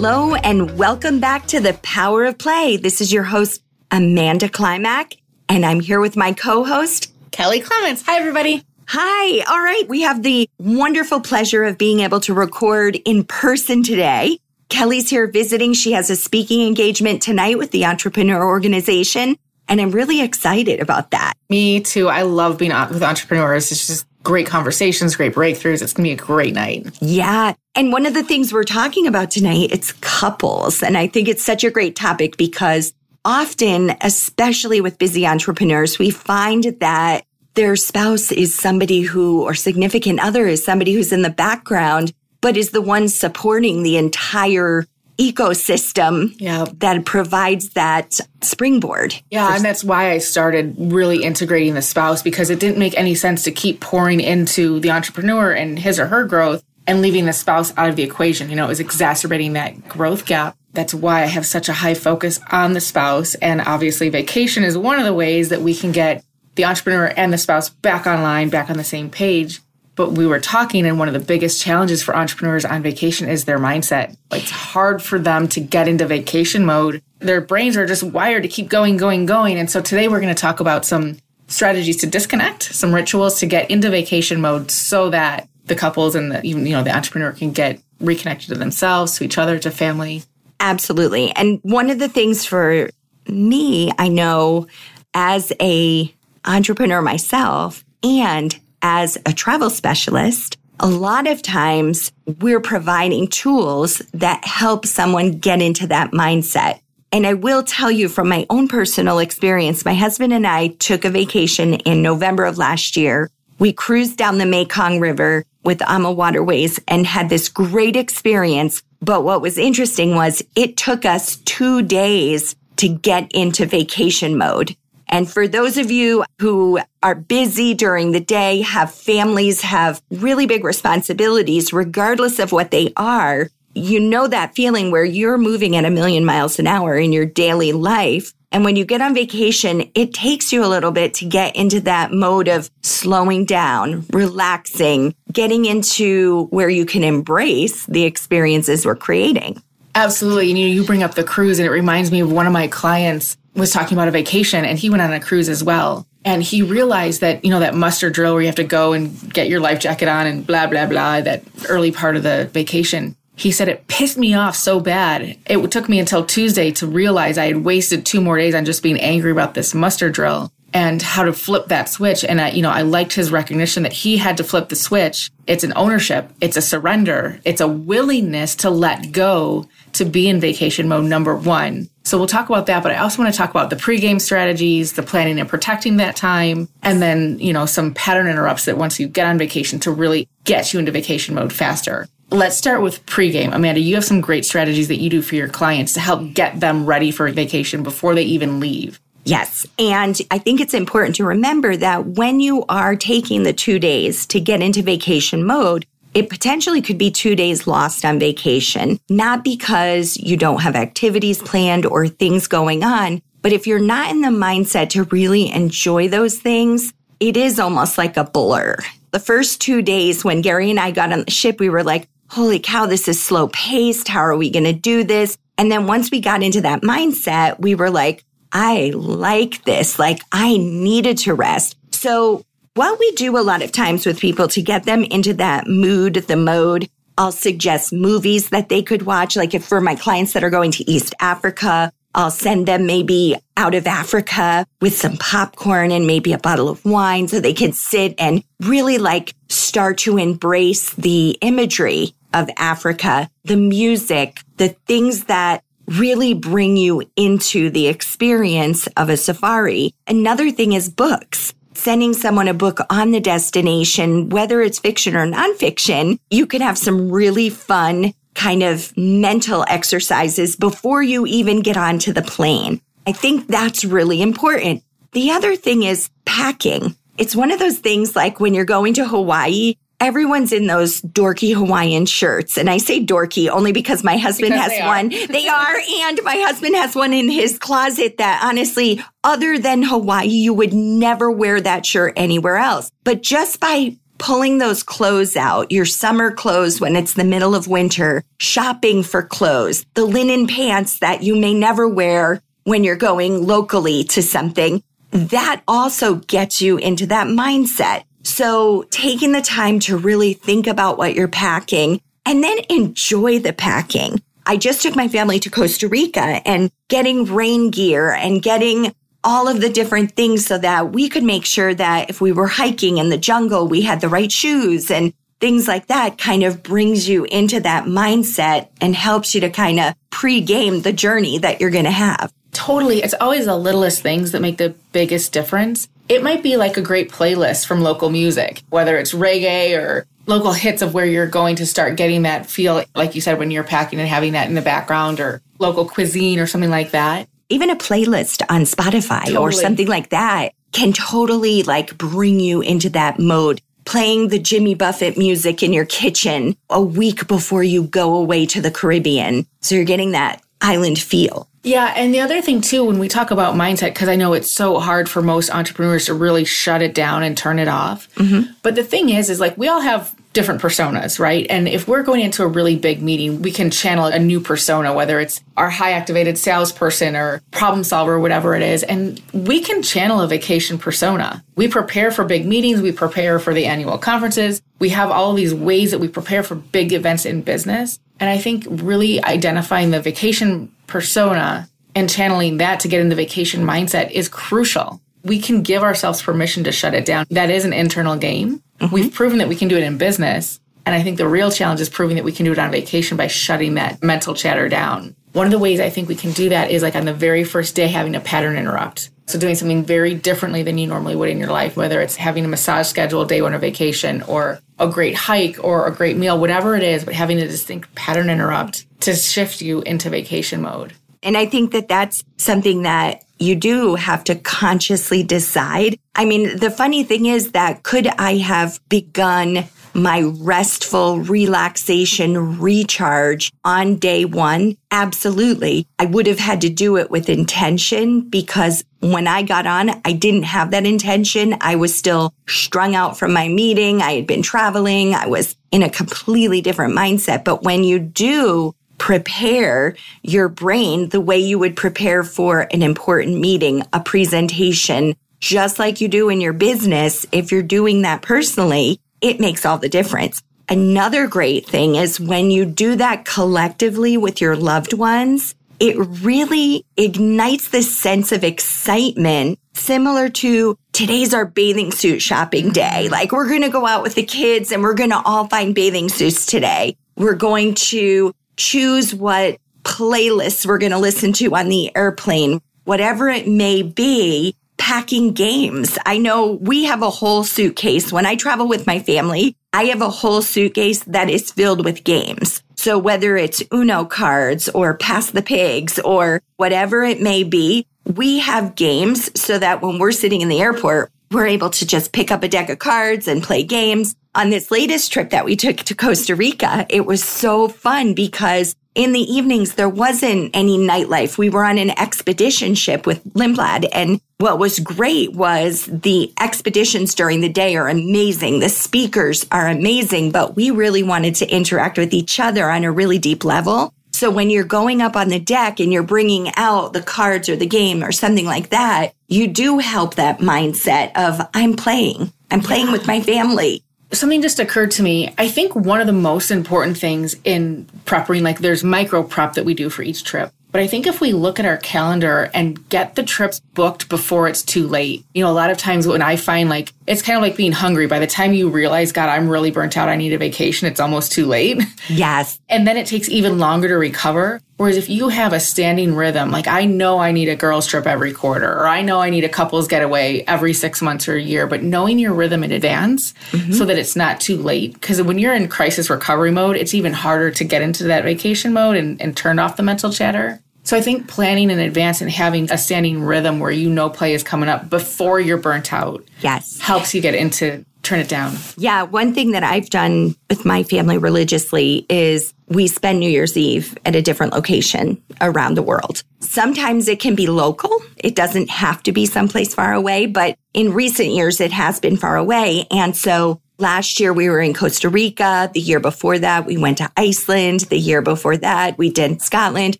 Hello and welcome back to the Power of Play. This is your host, Amanda Klecker, and I'm here with my co-host, Kelly Clements. Hi, everybody. Hi. All right. We have the wonderful pleasure of being able to record in person today. Kelly's here visiting. She has a speaking engagement tonight with the Entrepreneur Organization. And I'm really excited about that. Me too. I love being with entrepreneurs. It's just great conversations, great breakthroughs. It's going to be a great night. Yeah. And one of the things we're talking about tonight, it's couples. And I think it's such a great topic because often, especially with busy entrepreneurs, we find that their spouse is somebody who, or significant other is somebody who's in the background, but is the one supporting the entire ecosystem yeah. that provides that springboard. Yeah, and that's why I started really integrating the spouse because it didn't make any sense to keep pouring into the entrepreneur and his or her growth and leaving the spouse out of the equation. You know, it was exacerbating that growth gap. That's why I have such a high focus on the spouse. And obviously, vacation is one of the ways that we can get the entrepreneur and the spouse back online, back on the same page but we were talking and one of the biggest challenges for entrepreneurs on vacation is their mindset. It's hard for them to get into vacation mode. Their brains are just wired to keep going going going. And so today we're going to talk about some strategies to disconnect some rituals to get into vacation mode so that the couples and the even you know the entrepreneur can get reconnected to themselves to each other to family. Absolutely. And one of the things for me i know as a entrepreneur myself and as a travel specialist, a lot of times we're providing tools that help someone get into that mindset. And I will tell you from my own personal experience, my husband and I took a vacation in November of last year. We cruised down the Mekong River with AMA Waterways and had this great experience. But what was interesting was it took us two days to get into vacation mode. And for those of you who are busy during the day, have families, have really big responsibilities, regardless of what they are, you know that feeling where you're moving at a million miles an hour in your daily life. And when you get on vacation, it takes you a little bit to get into that mode of slowing down, relaxing, getting into where you can embrace the experiences we're creating. Absolutely. And you, you bring up the cruise, and it reminds me of one of my clients was talking about a vacation and he went on a cruise as well. And he realized that, you know, that muster drill where you have to go and get your life jacket on and blah, blah, blah, that early part of the vacation. He said it pissed me off so bad. It took me until Tuesday to realize I had wasted two more days on just being angry about this muster drill and how to flip that switch. And I, you know, I liked his recognition that he had to flip the switch. It's an ownership. It's a surrender. It's a willingness to let go to be in vacation mode. Number one. So we'll talk about that, but I also want to talk about the pregame strategies, the planning and protecting that time, and then, you know, some pattern interrupts that once you get on vacation to really get you into vacation mode faster. Let's start with pregame. Amanda, you have some great strategies that you do for your clients to help get them ready for vacation before they even leave. Yes. And I think it's important to remember that when you are taking the two days to get into vacation mode, it potentially could be two days lost on vacation, not because you don't have activities planned or things going on, but if you're not in the mindset to really enjoy those things, it is almost like a blur. The first two days when Gary and I got on the ship, we were like, holy cow, this is slow paced. How are we going to do this? And then once we got into that mindset, we were like, I like this. Like I needed to rest. So what we do a lot of times with people to get them into that mood, the mode, I'll suggest movies that they could watch. Like if for my clients that are going to East Africa, I'll send them maybe out of Africa with some popcorn and maybe a bottle of wine so they can sit and really like start to embrace the imagery of Africa, the music, the things that really bring you into the experience of a safari. Another thing is books sending someone a book on the destination, whether it's fiction or nonfiction, you can have some really fun kind of mental exercises before you even get onto the plane. I think that's really important. The other thing is packing. It's one of those things like when you're going to Hawaii, everyone's in those dorky Hawaiian shirts. And I say dorky only because my husband because has one. they are. And my husband has one in his closet that honestly, other than Hawaii, you would never wear that shirt anywhere else. But just by pulling those clothes out, your summer clothes when it's the middle of winter, shopping for clothes, the linen pants that you may never wear when you're going locally to something. That also gets you into that mindset. So taking the time to really think about what you're packing and then enjoy the packing. I just took my family to Costa Rica and getting rain gear and getting all of the different things so that we could make sure that if we were hiking in the jungle, we had the right shoes and things like that kind of brings you into that mindset and helps you to kind of pre-game the journey that you're going to have. Totally. It's always the littlest things that make the biggest difference. It might be like a great playlist from local music, whether it's reggae or local hits of where you're going to start getting that feel, like you said, when you're packing and having that in the background or local cuisine or something like that even a playlist on Spotify totally. or something like that can totally like bring you into that mode. Playing the Jimmy Buffett music in your kitchen a week before you go away to the Caribbean. So you're getting that island feel. Yeah. And the other thing, too, when we talk about mindset, because I know it's so hard for most entrepreneurs to really shut it down and turn it off. Mm-hmm. But the thing is, is like we all have different personas, right? And if we're going into a really big meeting, we can channel a new persona, whether it's our high activated salesperson or problem solver, whatever it is. And we can channel a vacation persona. We prepare for big meetings, we prepare for the annual conferences. We have all these ways that we prepare for big events in business. And I think really identifying the vacation persona and channeling that to get in the vacation mindset is crucial. We can give ourselves permission to shut it down. That is an internal game. Mm-hmm. We've proven that we can do it in business. And I think the real challenge is proving that we can do it on vacation by shutting that mental chatter down. One of the ways I think we can do that is like on the very first day having a pattern interrupt. So doing something very differently than you normally would in your life, whether it's having a massage schedule day one of vacation or a great hike or a great meal, whatever it is, but having a distinct pattern interrupt to shift you into vacation mode. And I think that that's something that you do have to consciously decide. I mean, the funny thing is that could I have begun my restful relaxation recharge on day one? Absolutely. I would have had to do it with intention because when I got on, I didn't have that intention. I was still strung out from my meeting. I had been traveling. I was in a completely different mindset. But when you do prepare your brain the way you would prepare for an important meeting, a presentation, just like you do in your business. If you're doing that personally, it makes all the difference. Another great thing is when you do that collectively with your loved ones, it really ignites this sense of excitement similar to today's our bathing suit shopping day. Like we're going to go out with the kids and we're going to all find bathing suits today. We're going to choose what playlists we're going to listen to on the airplane, whatever it may be, packing games. I know we have a whole suitcase. When I travel with my family, I have a whole suitcase that is filled with games. So whether it's Uno cards or Pass the Pigs or whatever it may be, we have games so that when we're sitting in the airport, we're able to just pick up a deck of cards and play games on this latest trip that we took to Costa Rica, it was so fun because in the evenings, there wasn't any nightlife. We were on an expedition ship with Lindblad. And what was great was the expeditions during the day are amazing. The speakers are amazing, but we really wanted to interact with each other on a really deep level. So when you're going up on the deck and you're bringing out the cards or the game or something like that, you do help that mindset of I'm playing. I'm playing yeah. with my family something just occurred to me. I think one of the most important things in prepping, like there's micro prep that we do for each trip. But I think if we look at our calendar and get the trips booked before it's too late, you know, a lot of times when I find like it's kind of like being hungry. By the time you realize, God, I'm really burnt out, I need a vacation, it's almost too late. Yes. and then it takes even longer to recover. Whereas if you have a standing rhythm, like I know I need a girls trip every quarter, or I know I need a couples getaway every six months or a year, but knowing your rhythm in advance mm-hmm. so that it's not too late. Because when you're in crisis recovery mode, it's even harder to get into that vacation mode and, and turn off the mental chatter. So I think planning in advance and having a standing rhythm where you know play is coming up before you're burnt out. Yes. Helps you get into turn it down. Yeah. One thing that I've done with my family religiously is we spend New Year's Eve at a different location around the world. Sometimes it can be local. It doesn't have to be someplace far away, but in recent years, it has been far away. And so Last year we were in Costa Rica. The year before that we went to Iceland. The year before that we did Scotland.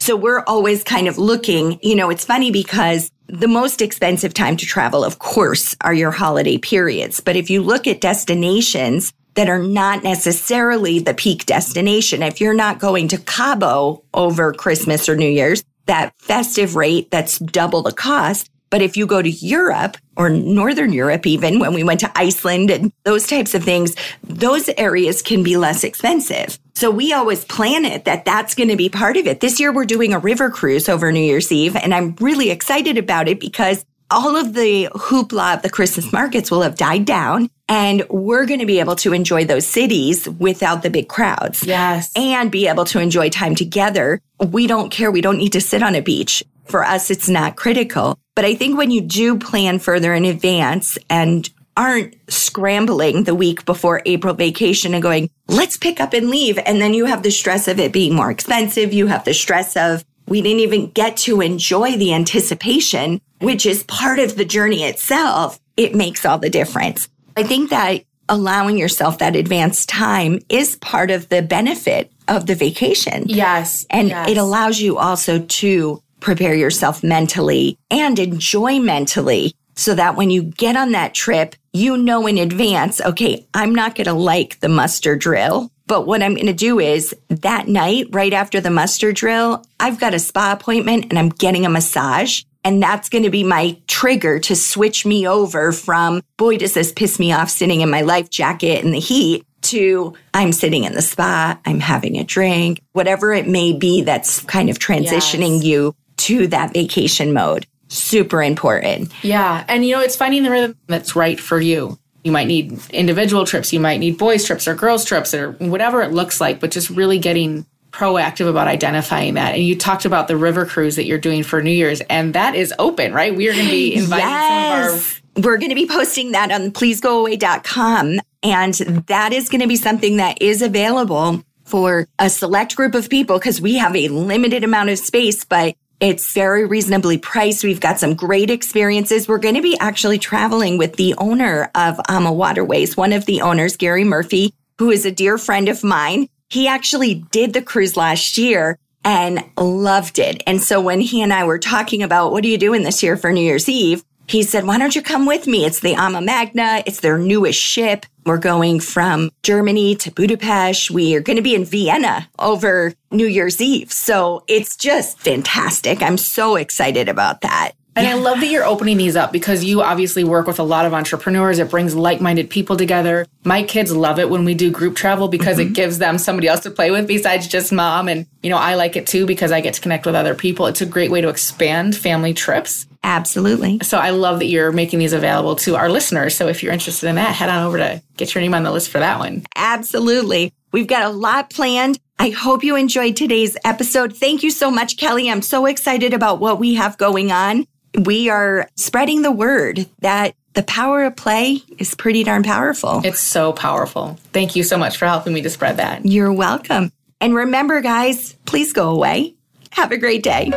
So we're always kind of looking, you know, it's funny because the most expensive time to travel, of course, are your holiday periods. But if you look at destinations that are not necessarily the peak destination, if you're not going to Cabo over Christmas or New Year's, that festive rate that's double the cost. But if you go to Europe or Northern Europe, even when we went to Iceland and those types of things, those areas can be less expensive. So we always plan it that that's going to be part of it. This year we're doing a river cruise over New Year's Eve and I'm really excited about it because all of the hoopla of the Christmas markets will have died down and we're going to be able to enjoy those cities without the big crowds. Yes. And be able to enjoy time together. We don't care. We don't need to sit on a beach. For us, it's not critical. But I think when you do plan further in advance and aren't scrambling the week before April vacation and going, let's pick up and leave. And then you have the stress of it being more expensive. You have the stress of we didn't even get to enjoy the anticipation, which is part of the journey itself. It makes all the difference. I think that allowing yourself that advanced time is part of the benefit of the vacation. Yes. And yes. it allows you also to prepare yourself mentally and enjoy mentally so that when you get on that trip, you know in advance, okay, I'm not going to like the muster drill. But what I'm going to do is that night, right after the muster drill, I've got a spa appointment and I'm getting a massage. And that's going to be my trigger to switch me over from, boy, does this piss me off sitting in my life jacket in the heat to I'm sitting in the spa, I'm having a drink, whatever it may be that's kind of transitioning yes. you to that vacation mode. Super important. Yeah. And you know, it's finding the rhythm that's right for you. You might need individual trips, you might need boys trips or girls trips or whatever it looks like, but just really getting proactive about identifying that. And you talked about the river cruise that you're doing for New Year's, and that is open, right? We are going to be inviting yes. some of our. We're going to be posting that on pleasegoaway.com. And that is going to be something that is available for a select group of people because we have a limited amount of space, but it's very reasonably priced. We've got some great experiences. We're going to be actually traveling with the owner of um, AMA Waterways, one of the owners, Gary Murphy, who is a dear friend of mine. He actually did the cruise last year and loved it. And so when he and I were talking about what are you doing this year for New Year's Eve, he said, why don't you come with me? It's the AMA Magna. It's their newest ship. We're going from Germany to Budapest. We are going to be in Vienna over New Year's Eve. So it's just fantastic. I'm so excited about that. And yeah. I love that you're opening these up because you obviously work with a lot of entrepreneurs. It brings like-minded people together. My kids love it when we do group travel because mm-hmm. it gives them somebody else to play with besides just mom. And, you know, I like it too because I get to connect with other people. It's a great way to expand family trips. Absolutely. So I love that you're making these available to our listeners. So if you're interested in that, head on over to get your name on the list for that one. Absolutely. We've got a lot planned. I hope you enjoyed today's episode. Thank you so much, Kelly. I'm so excited about what we have going on we are spreading the word that the power of play is pretty darn powerful. It's so powerful. Thank you so much for helping me to spread that. You're welcome. And remember, guys, please go away. Have a great day.